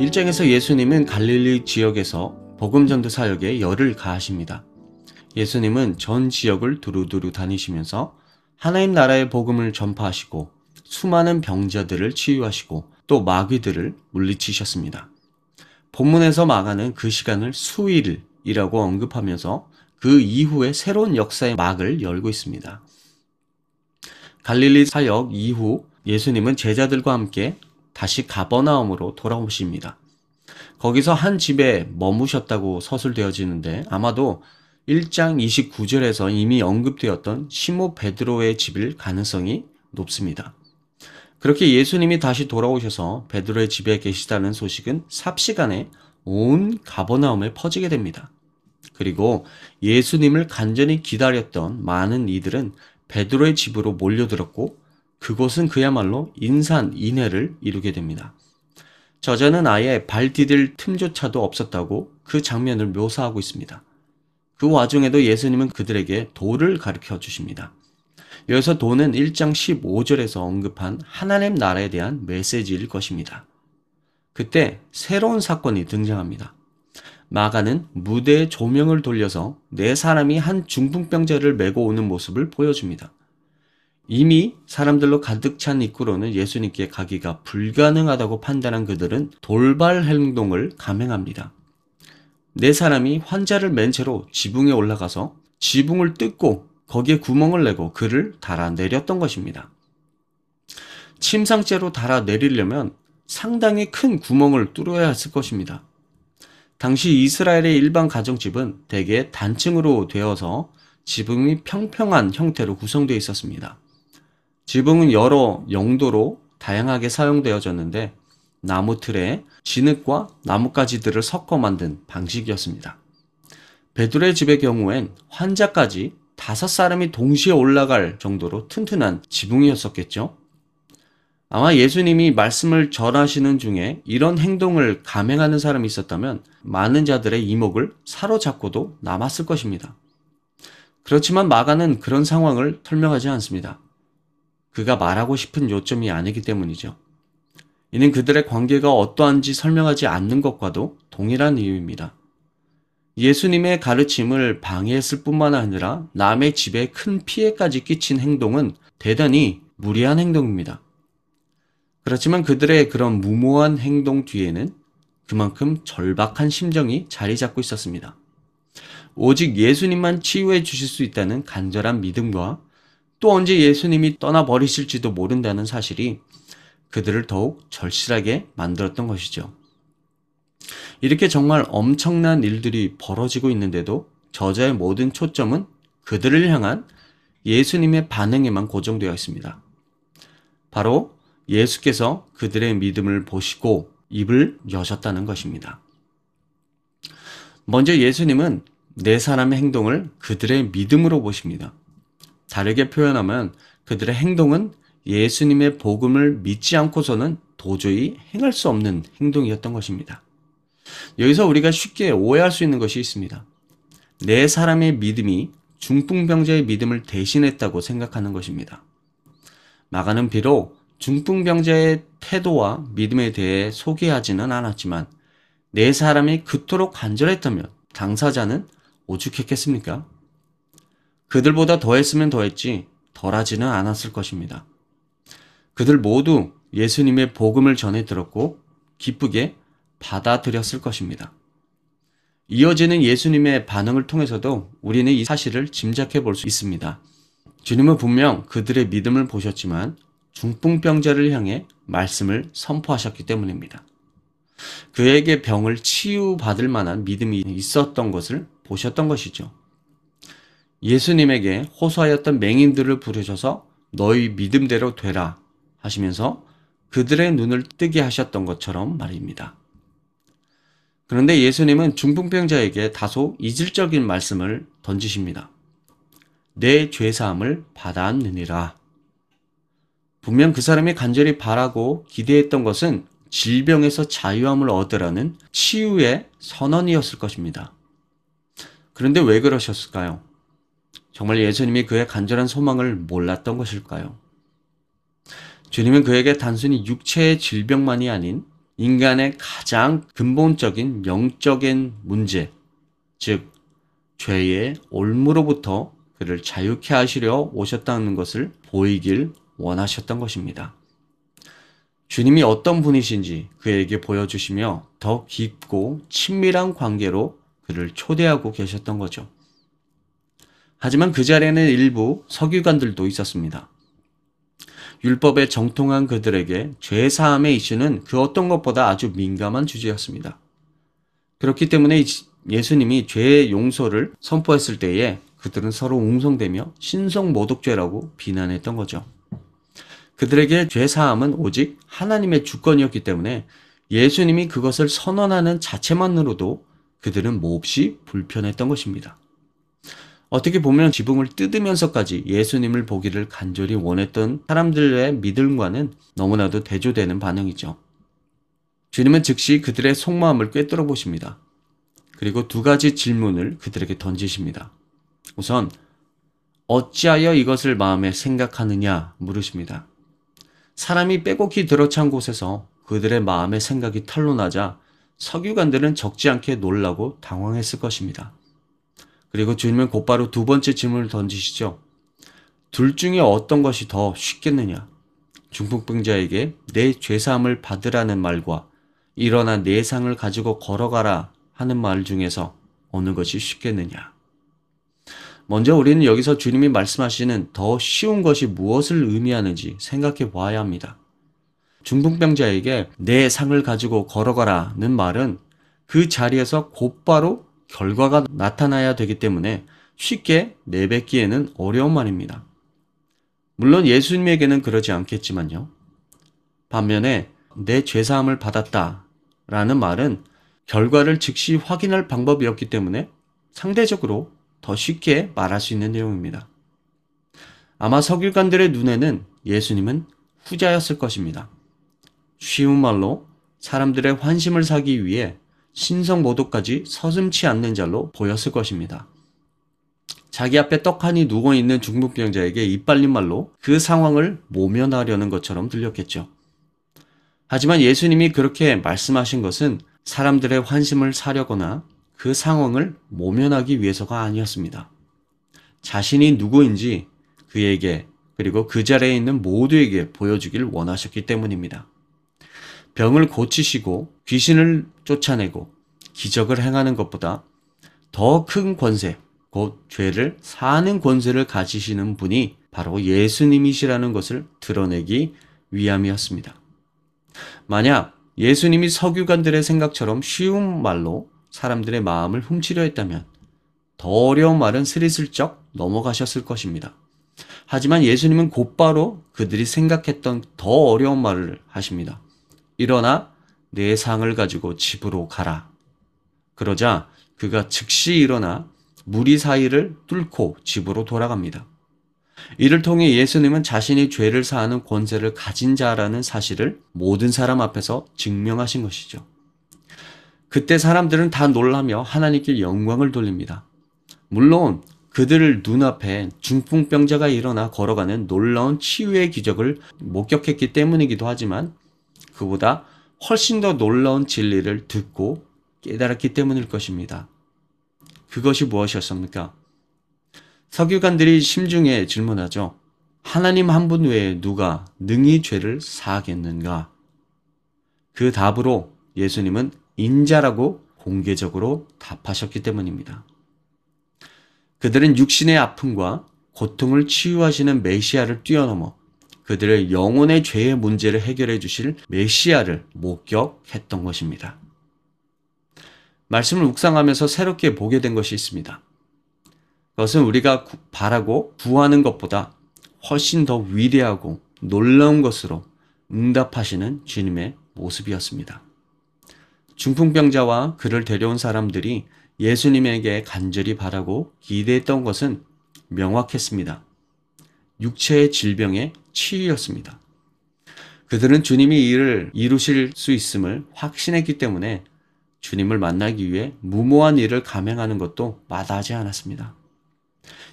일장에서 예수님은 갈릴리 지역에서 복음전도 사역에 열을 가하십니다. 예수님은 전 지역을 두루두루 다니시면서 하나님 나라의 복음을 전파하시고 수많은 병자들을 치유하시고 또 마귀들을 물리치셨습니다. 본문에서 마가는 그 시간을 수일이라고 언급하면서 그 이후에 새로운 역사의 막을 열고 있습니다. 갈릴리 사역 이후 예수님은 제자들과 함께 다시 가버나움으로 돌아오십니다. 거기서 한 집에 머무셨다고 서술되어지는데 아마도 1장 29절에서 이미 언급되었던 시모 베드로의 집일 가능성이 높습니다. 그렇게 예수님이 다시 돌아오셔서 베드로의 집에 계시다는 소식은 삽시간에 온 가버나움에 퍼지게 됩니다. 그리고 예수님을 간절히 기다렸던 많은 이들은 베드로의 집으로 몰려들었고 그곳은 그야말로 인산인해를 이루게 됩니다. 저자는 아예 발 디딜 틈조차도 없었다고 그 장면을 묘사하고 있습니다. 그 와중에도 예수님은 그들에게 도를 가르쳐 주십니다. 여기서 도는 1장 15절에서 언급한 하나님 나라에 대한 메시지일 것입니다. 그때 새로운 사건이 등장합니다. 마가는 무대에 조명을 돌려서 네 사람이 한 중풍병자를 메고 오는 모습을 보여줍니다. 이미 사람들로 가득 찬 입구로는 예수님께 가기가 불가능하다고 판단한 그들은 돌발 행동을 감행합니다. 네 사람이 환자를 맨 채로 지붕에 올라가서 지붕을 뜯고 거기에 구멍을 내고 그를 달아 내렸던 것입니다. 침상째로 달아 내리려면 상당히 큰 구멍을 뚫어야 했을 것입니다. 당시 이스라엘의 일반 가정집은 대개 단층으로 되어서 지붕이 평평한 형태로 구성되어 있었습니다. 지붕은 여러 용도로 다양하게 사용되어졌는데 나무 틀에 진흙과 나뭇가지들을 섞어 만든 방식이었습니다. 베드로의 집의 경우엔 환자까지 다섯 사람이 동시에 올라갈 정도로 튼튼한 지붕이었었겠죠. 아마 예수님이 말씀을 전하시는 중에 이런 행동을 감행하는 사람이 있었다면 많은 자들의 이목을 사로잡고도 남았을 것입니다. 그렇지만 마가는 그런 상황을 설명하지 않습니다. 그가 말하고 싶은 요점이 아니기 때문이죠. 이는 그들의 관계가 어떠한지 설명하지 않는 것과도 동일한 이유입니다. 예수님의 가르침을 방해했을 뿐만 아니라 남의 집에 큰 피해까지 끼친 행동은 대단히 무리한 행동입니다. 그렇지만 그들의 그런 무모한 행동 뒤에는 그만큼 절박한 심정이 자리 잡고 있었습니다. 오직 예수님만 치유해 주실 수 있다는 간절한 믿음과 또 언제 예수님이 떠나버리실지도 모른다는 사실이 그들을 더욱 절실하게 만들었던 것이죠. 이렇게 정말 엄청난 일들이 벌어지고 있는데도 저자의 모든 초점은 그들을 향한 예수님의 반응에만 고정되어 있습니다. 바로 예수께서 그들의 믿음을 보시고 입을 여셨다는 것입니다. 먼저 예수님은 네 사람의 행동을 그들의 믿음으로 보십니다. 다르게 표현하면 그들의 행동은 예수님의 복음을 믿지 않고서는 도저히 행할 수 없는 행동이었던 것입니다. 여기서 우리가 쉽게 오해할 수 있는 것이 있습니다. 네 사람의 믿음이 중풍병자의 믿음을 대신했다고 생각하는 것입니다. 마가는 비록 중풍병자의 태도와 믿음에 대해 소개하지는 않았지만 네 사람이 그토록 간절했다면 당사자는 오죽했겠습니까? 그들보다 더했으면 더했지 덜하지는 않았을 것입니다. 그들 모두 예수님의 복음을 전해 들었고 기쁘게 받아들였을 것입니다. 이어지는 예수님의 반응을 통해서도 우리는 이 사실을 짐작해 볼 수 있습니다. 주님은 분명 그들의 믿음을 보셨지만 중풍병자를 향해 말씀을 선포하셨기 때문입니다. 그에게 병을 치유받을 만한 믿음이 있었던 것을 보셨던 것이죠. 예수님에게 호소하였던 맹인들을 부르셔서 너희 믿음대로 되라 하시면서 그들의 눈을 뜨게 하셨던 것처럼 말입니다. 그런데 예수님은 중풍병자에게 다소 이질적인 말씀을 던지십니다. 내 죄사함을 받았느니라. 분명 그 사람이 간절히 바라고 기대했던 것은 질병에서 자유함을 얻으라는 치유의 선언이었을 것입니다. 그런데 왜 그러셨을까요? 정말 예수님이 그의 간절한 소망을 몰랐던 것일까요? 주님은 그에게 단순히 육체의 질병만이 아닌 인간의 가장 근본적인 영적인 문제, 즉, 죄의 올무로부터 그를 자유케 하시려 오셨다는 것을 보이길 원하셨던 것입니다. 주님이 어떤 분이신지 그에게 보여주시며 더 깊고 친밀한 관계로 그를 초대하고 계셨던 거죠. 하지만 그 자리에는 일부 서기관들도 있었습니다. 율법에 정통한 그들에게 죄 사함의 이슈는 그 어떤 것보다 아주 민감한 주제였습니다. 그렇기 때문에 예수님이 죄의 용서를 선포했을 때에 그들은 서로 웅성대며 신성모독죄라고 비난했던 거죠. 그들에게 죄 사함은 오직 하나님의 주권이었기 때문에 예수님이 그것을 선언하는 자체만으로도 그들은 몹시 불편했던 것입니다. 어떻게 보면 지붕을 뜯으면서까지 예수님을 보기를 간절히 원했던 사람들의 믿음과는 너무나도 대조되는 반응이죠. 주님은 즉시 그들의 속마음을 꿰뚫어 보십니다. 그리고 두 가지 질문을 그들에게 던지십니다. 우선, 어찌하여 이것을 마음에 생각하느냐 물으십니다. 사람이 빼곡히 들어찬 곳에서 그들의 마음의 생각이 탄로나자 석유관들은 적지 않게 놀라고 당황했을 것입니다. 그리고 주님은 곧바로 두 번째 질문을 던지시죠. 둘 중에 어떤 것이 더 쉽겠느냐? 중풍병자에게 내 죄사함을 받으라는 말과 일어나 내 상을 가지고 걸어가라 하는 말 중에서 어느 것이 쉽겠느냐? 먼저 우리는 여기서 주님이 말씀하시는 더 쉬운 것이 무엇을 의미하는지 생각해 보아야 합니다. 중풍병자에게 내 상을 가지고 걸어가라는 말은 그 자리에서 곧바로 결과가 나타나야 되기 때문에 쉽게 내뱉기에는 어려운 말입니다. 물론 예수님에게는 그러지 않겠지만요. 반면에 내 죄사함을 받았다 라는 말은 결과를 즉시 확인할 방법이었기 때문에 상대적으로 더 쉽게 말할 수 있는 내용입니다. 아마 서기관들의 눈에는 예수님은 후자였을 것입니다. 쉬운 말로 사람들의 환심을 사기 위해 신성 모독까지 서슴치 않는 자로 보였을 것입니다. 자기 앞에 떡하니 누워 있는 중풍병자에게 이빨린 말로 그 상황을 모면하려는 것처럼 들렸겠죠. 하지만 예수님이 그렇게 말씀하신 것은 사람들의 환심을 사려거나 그 상황을 모면하기 위해서가 아니었습니다. 자신이 누구인지 그에게 그리고 그 자리에 있는 모두에게 보여주길 원하셨기 때문입니다. 병을 고치시고 귀신을 쫓아내고 기적을 행하는 것보다 더 큰 권세, 곧 죄를 사는 권세를 가지시는 분이 바로 예수님이시라는 것을 드러내기 위함이었습니다. 만약 예수님이 서기관들의 생각처럼 쉬운 말로 사람들의 마음을 훔치려 했다면 더 어려운 말은 스리슬쩍 넘어가셨을 것입니다. 하지만 예수님은 곧바로 그들이 생각했던 더 어려운 말을 하십니다. 일어나 내 상을 가지고 집으로 가라. 그러자 그가 즉시 일어나 무리 사이를 뚫고 집으로 돌아갑니다. 이를 통해 예수님은 자신이 죄를 사하는 권세를 가진 자라는 사실을 모든 사람 앞에서 증명하신 것이죠. 그때 사람들은 다 놀라며 하나님께 영광을 돌립니다. 물론 그들 눈앞에 중풍병자가 일어나 걸어가는 놀라운 치유의 기적을 목격했기 때문이기도 하지만 그보다 훨씬 더 놀라운 진리를 듣고 깨달았기 때문일 것입니다. 그것이 무엇이었습니까? 석유관들이 심중에 질문하죠. 하나님 한 분 외에 누가 능히 죄를 사하겠는가? 그 답으로 예수님은 인자라고 공개적으로 답하셨기 때문입니다. 그들은 육신의 아픔과 고통을 치유하시는 메시아를 뛰어넘어 그들의 영혼의 죄의 문제를 해결해 주실 메시아를 목격했던 것입니다. 말씀을 묵상하면서 새롭게 보게 된 것이 있습니다. 그것은 우리가 바라고 구하는 것보다 훨씬 더 위대하고 놀라운 것으로 응답하시는 주님의 모습이었습니다. 중풍병자와 그를 데려온 사람들이 예수님에게 간절히 바라고 기대했던 것은 명확했습니다. 육체의 질병의 치유였습니다. 그들은 주님이 이를 이루실 수 있음을 확신했기 때문에 주님을 만나기 위해 무모한 일을 감행하는 것도 마다하지 않았습니다.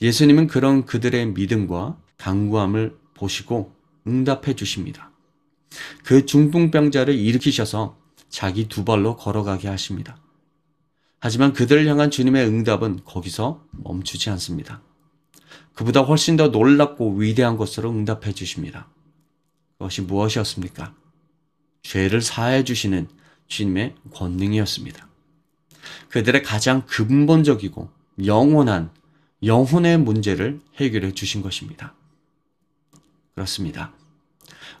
예수님은 그런 그들의 믿음과 강구함을 보시고 응답해 주십니다. 그 중풍병자를 일으키셔서 자기 두 발로 걸어가게 하십니다. 하지만 그들을 향한 주님의 응답은 거기서 멈추지 않습니다. 그보다 훨씬 더 놀랍고 위대한 것으로 응답해 주십니다. 그것이 무엇이었습니까? 죄를 사해 주시는 주님의 권능이었습니다. 그들의 가장 근본적이고 영원한 영혼의 문제를 해결해 주신 것입니다. 그렇습니다.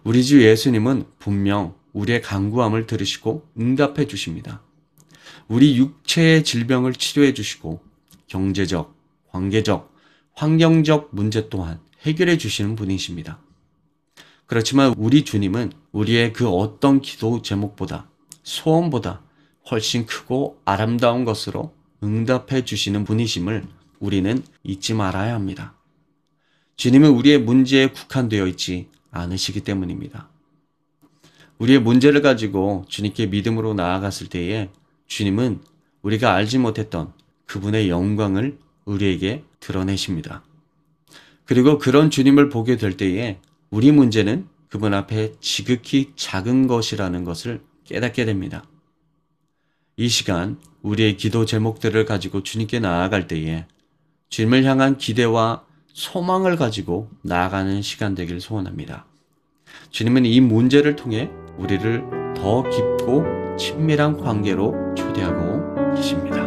우리 주 예수님은 분명 우리의 간구함을 들으시고 응답해 주십니다. 우리 육체의 질병을 치료해 주시고 경제적, 관계적, 환경적 문제 또한 해결해 주시는 분이십니다. 그렇지만 우리 주님은 우리의 그 어떤 기도 제목보다 소원보다 훨씬 크고 아름다운 것으로 응답해 주시는 분이심을 우리는 잊지 말아야 합니다. 주님은 우리의 문제에 국한되어 있지 않으시기 때문입니다. 우리의 문제를 가지고 주님께 믿음으로 나아갔을 때에 주님은 우리가 알지 못했던 그분의 영광을 우리에게 드러내십니다. 그리고 그런 주님을 보게 될 때에 우리 문제는 그분 앞에 지극히 작은 것이라는 것을 깨닫게 됩니다. 이 시간 우리의 기도 제목들을 가지고 주님께 나아갈 때에 주님을 향한 기대와 소망을 가지고 나아가는 시간 되길 소원합니다. 주님은 이 문제를 통해 우리를 더 깊고 친밀한 관계로 초대하고 계십니다.